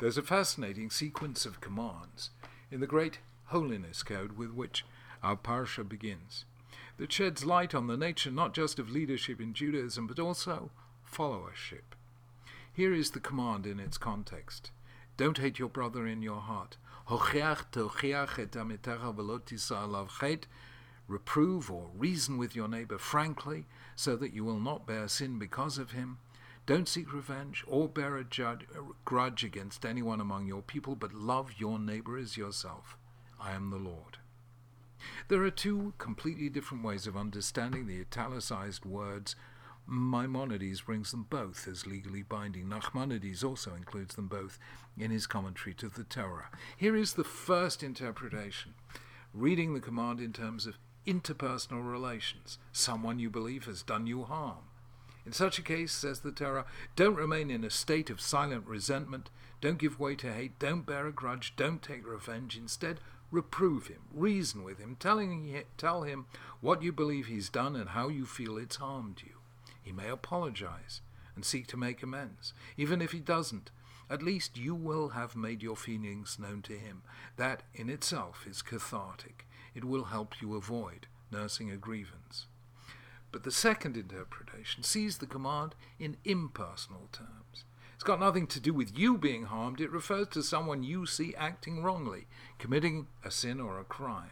There's a fascinating sequence of commands in the great holiness code with which our parsha begins that sheds light on the nature not just of leadership in Judaism but also followership. Here is the command in its context. Don't hate your brother in your heart. Reprove or reason with your neighbor frankly, so that you will not bear sin because of him. Don't seek revenge or bear a grudge against anyone among your people, but love your neighbor as yourself. I am the Lord. There are two completely different ways of understanding the italicized words. Maimonides brings them both as legally binding. Nachmanides also includes them both in his commentary to the Torah. Here is the first interpretation, reading the command in terms of interpersonal relations. Someone you believe has done you harm. In such a case, says the Torah, don't remain in a state of silent resentment, don't give way to hate, don't bear a grudge, don't take revenge. Instead, reprove him, reason with him, telling tell him what you believe he's done and how you feel it's harmed you. He may apologize and seek to make amends. Even if he doesn't, at least you will have made your feelings known to him. That in itself is cathartic. It will help you avoid nursing a grievance. But the second interpretation sees the command in impersonal terms. It's got nothing to do with you being harmed, it refers to someone you see acting wrongly, committing a sin or a crime.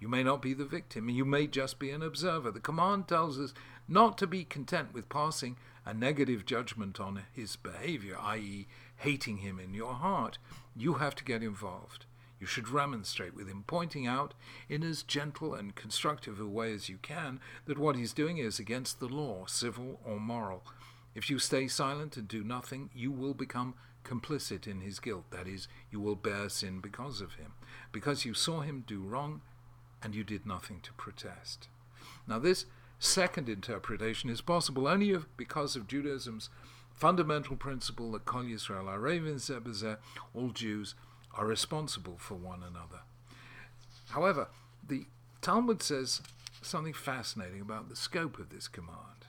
You may not be the victim, you may just be an observer. The command tells us not to be content with passing a negative judgment on his behavior, i.e., hating him in your heart. You have to get involved. You should remonstrate with him, pointing out in as gentle and constructive a way as you can that what he's doing is against the law, civil or moral. If you stay silent and do nothing, you will become complicit in his guilt. That is, you will bear sin because of him, because you saw him do wrong and you did nothing to protest. Now, this second interpretation is possible only because of Judaism's fundamental principle that Kol Yisrael all Jews are responsible for one another. However, the Talmud says something fascinating about the scope of this command.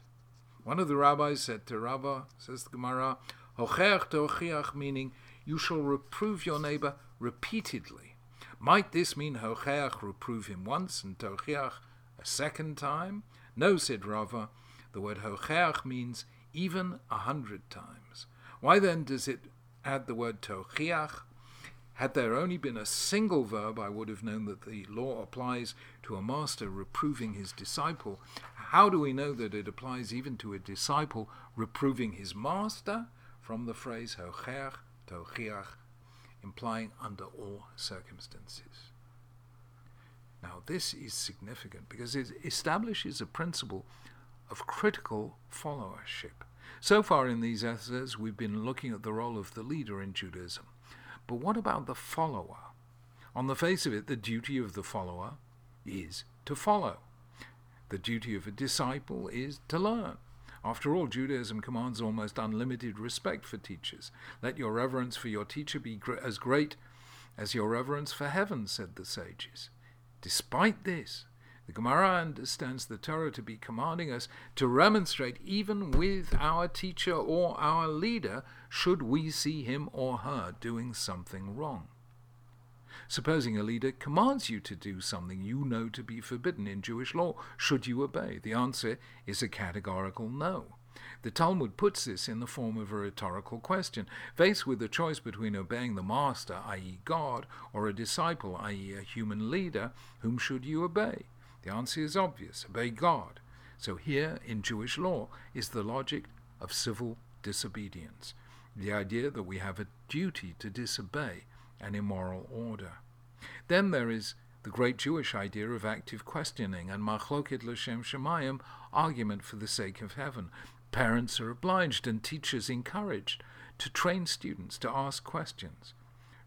One of the rabbis said to Rava, says the Gemara, Hocheach to meaning you shall reprove your neighbor repeatedly. Might this mean Hocheach reprove him once and Tochiach a second time? No, said Rava, the word Hocheach means even a hundred times. Why then does it add the word Tochiach had there only been a single verb, I would have known that the law applies to a master reproving his disciple. How do we know that it applies even to a disciple reproving his master? From the phrase hocheach tochiach, implying under all circumstances. Now, this is significant because it establishes a principle of critical followership. So far in these essays, we've been looking at the role of the leader in Judaism. But what about the follower? On the face of it, the duty of the follower is to follow. The duty of a disciple is to learn. After all, Judaism commands almost unlimited respect for teachers. Let your reverence for your teacher be as great as your reverence for heaven, said the sages. Despite this, the Gemara understands the Torah to be commanding us to remonstrate even with our teacher or our leader should we see him or her doing something wrong. Supposing a leader commands you to do something you know to be forbidden in Jewish law, should you obey? The answer is a categorical no. The Talmud puts this in the form of a rhetorical question. Faced with the choice between obeying the master, i.e., God, or a disciple, i.e., a human leader, whom should you obey? The answer is obvious obey God. So here in Jewish law is the logic of civil disobedience, the idea that we have a duty to disobey an immoral order. Then there is the great Jewish idea of active questioning and machloket l'shem shamayim, argument for the sake of heaven. Parents are obliged and teachers encouraged to train students to ask questions.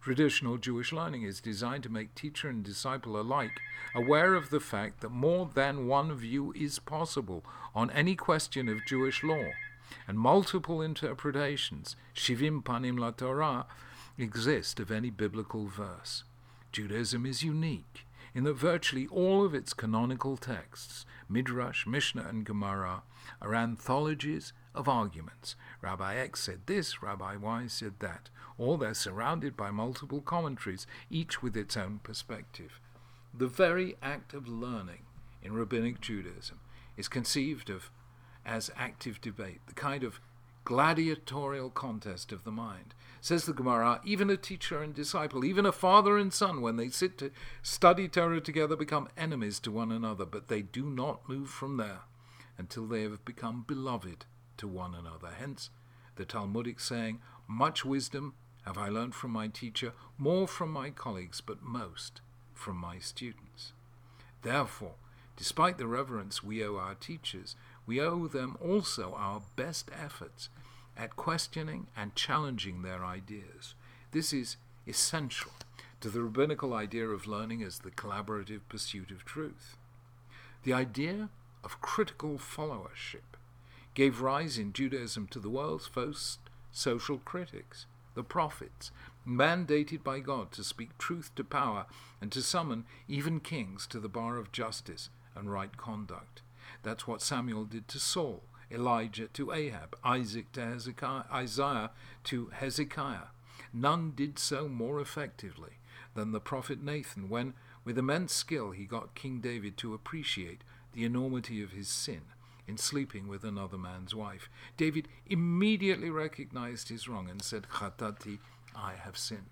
Traditional Jewish learning is designed to make teacher and disciple alike aware of the fact that more than one view is possible on any question of Jewish law, and multiple interpretations, shivim panim la Torah, exist of any biblical verse. Judaism is unique in that virtually all of its canonical texts, Midrash, Mishnah, and Gemara, are anthologies of arguments. Rabbi X said this, Rabbi Y said that. Or they're surrounded by multiple commentaries, each with its own perspective. The very act of learning in Rabbinic Judaism is conceived of as active debate, the kind of gladiatorial contest of the mind. Says the Gemara, even a teacher and disciple, even a father and son, when they sit to study Torah together, become enemies to one another, but they do not move from there until they have become beloved to one another. Hence, the Talmudic saying, Much wisdom have I learned from my teacher, more from my colleagues, but most from my students. Therefore, despite the reverence we owe our teachers, we owe them also our best efforts at questioning and challenging their ideas. This is essential to the rabbinical idea of learning as the collaborative pursuit of truth. The idea of critical followership gave rise in Judaism to the world's first social critics, the prophets, mandated by God to speak truth to power and to summon even kings to the bar of justice and right conduct. That's what Samuel did to Saul, Elijah to Ahab, Isaac to Hezekiah, Isaiah to Hezekiah. None did so more effectively than the prophet Nathan when, with immense skill, he got King David to appreciate the enormity of his sin in sleeping with another man's wife. David immediately recognized his wrong and said, Chatati, I have sinned.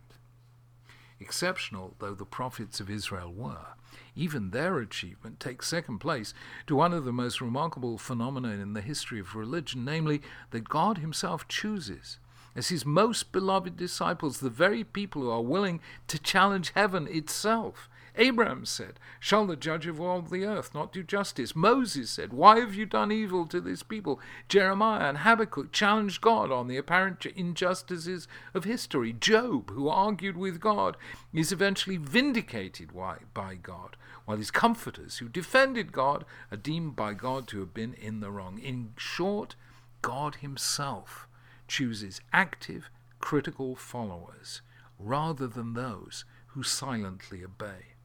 Exceptional though the prophets of Israel were, even their achievement takes second place to one of the most remarkable phenomena in the history of religion, namely that God Himself chooses as His most beloved disciples the very people who are willing to challenge heaven itself Abraham said, Shall the judge of all the earth not do justice? Moses said, Why have you done evil to this people? Jeremiah and Habakkuk challenged God on the apparent injustices of history. Job, who argued with God, is eventually vindicated by God, while his comforters, who defended God, are deemed by God to have been in the wrong. In short, God Himself chooses active, critical followers rather than those who silently obey.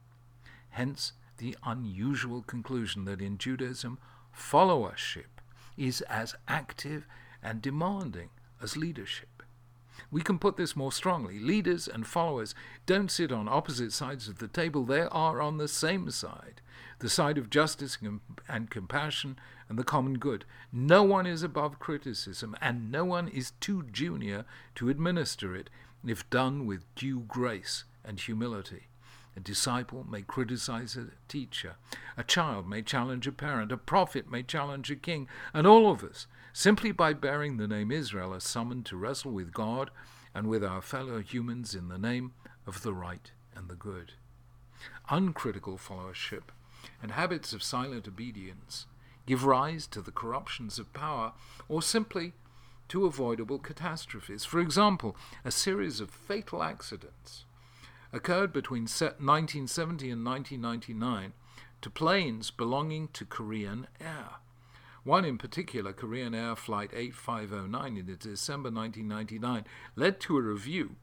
Hence, the unusual conclusion that in Judaism, followership is as active and demanding as leadership. We can put this more strongly. Leaders and followers don't sit on opposite sides of the table, they are on the same side the side of justice and compassion and the common good. No one is above criticism, and no one is too junior to administer it if done with due grace and humility. A disciple may criticize a teacher. A child may challenge a parent. A prophet may challenge a king. And all of us, simply by bearing the name Israel, are summoned to wrestle with God and with our fellow humans in the name of the right and the good. Uncritical followership and habits of silent obedience give rise to the corruptions of power or simply to avoidable catastrophes. For example, a series of fatal accidents occurred between 1970 and 1999 to planes belonging to Korean Air. One in particular, Korean Air Flight 8509 in December 1999, led to a review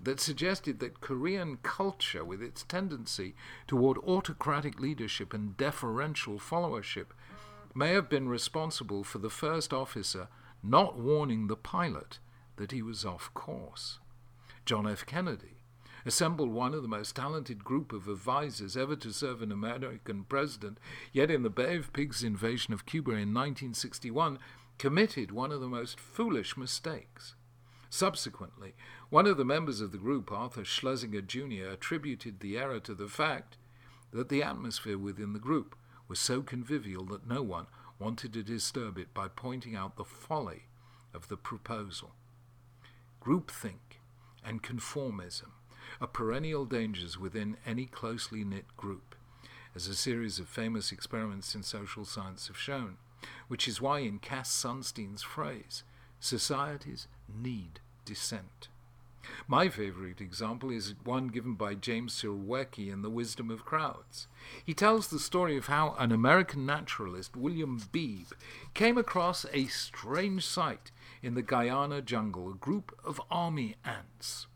that suggested that Korean culture, with its tendency toward autocratic leadership and deferential followership, may have been responsible for the first officer not warning the pilot that he was off course. John F. Kennedy, assembled one of the most talented group of advisers ever to serve an American president, yet in the Bay of Pigs invasion of Cuba in 1961 committed one of the most foolish mistakes. Subsequently, one of the members of the group, Arthur Schlesinger Jr., attributed the error to the fact that the atmosphere within the group was so convivial that no one wanted to disturb it by pointing out the folly of the proposal. Groupthink and conformism are perennial dangers within any closely knit group, as a series of famous experiments in social science have shown, which is why, in Cass Sunstein's phrase, societies need dissent. My favorite example is one given by James Surowiecki in The Wisdom of Crowds. He tells the story of how an American naturalist, William Beebe, came across a strange sight in the Guyana jungle, a group of army ants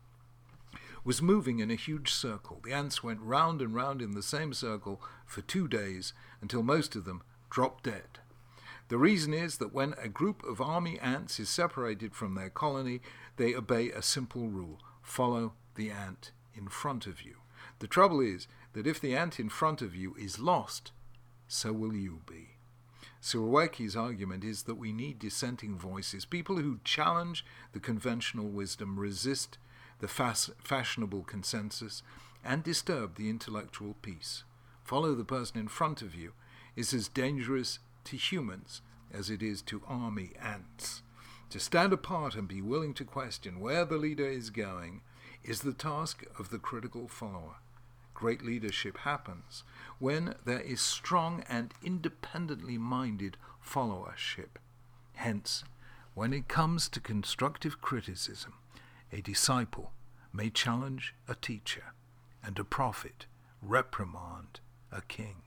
was moving in a huge circle. The ants went round and round in the same circle for two days until most of them dropped dead. The reason is that when a group of army ants is separated from their colony, they obey a simple rule follow the ant in front of you. The trouble is that if the ant in front of you is lost, so will you be. Surowiecki's argument is that we need dissenting voices, people who challenge the conventional wisdom, resist the fas- fashionable consensus, and disturb the intellectual peace. Follow the person in front of you is as dangerous to humans as it is to army ants. To stand apart and be willing to question where the leader is going is the task of the critical follower. Great leadership happens when there is strong and independently minded followership. Hence, when it comes to constructive criticism, a disciple may challenge a teacher, and a prophet reprimand a king.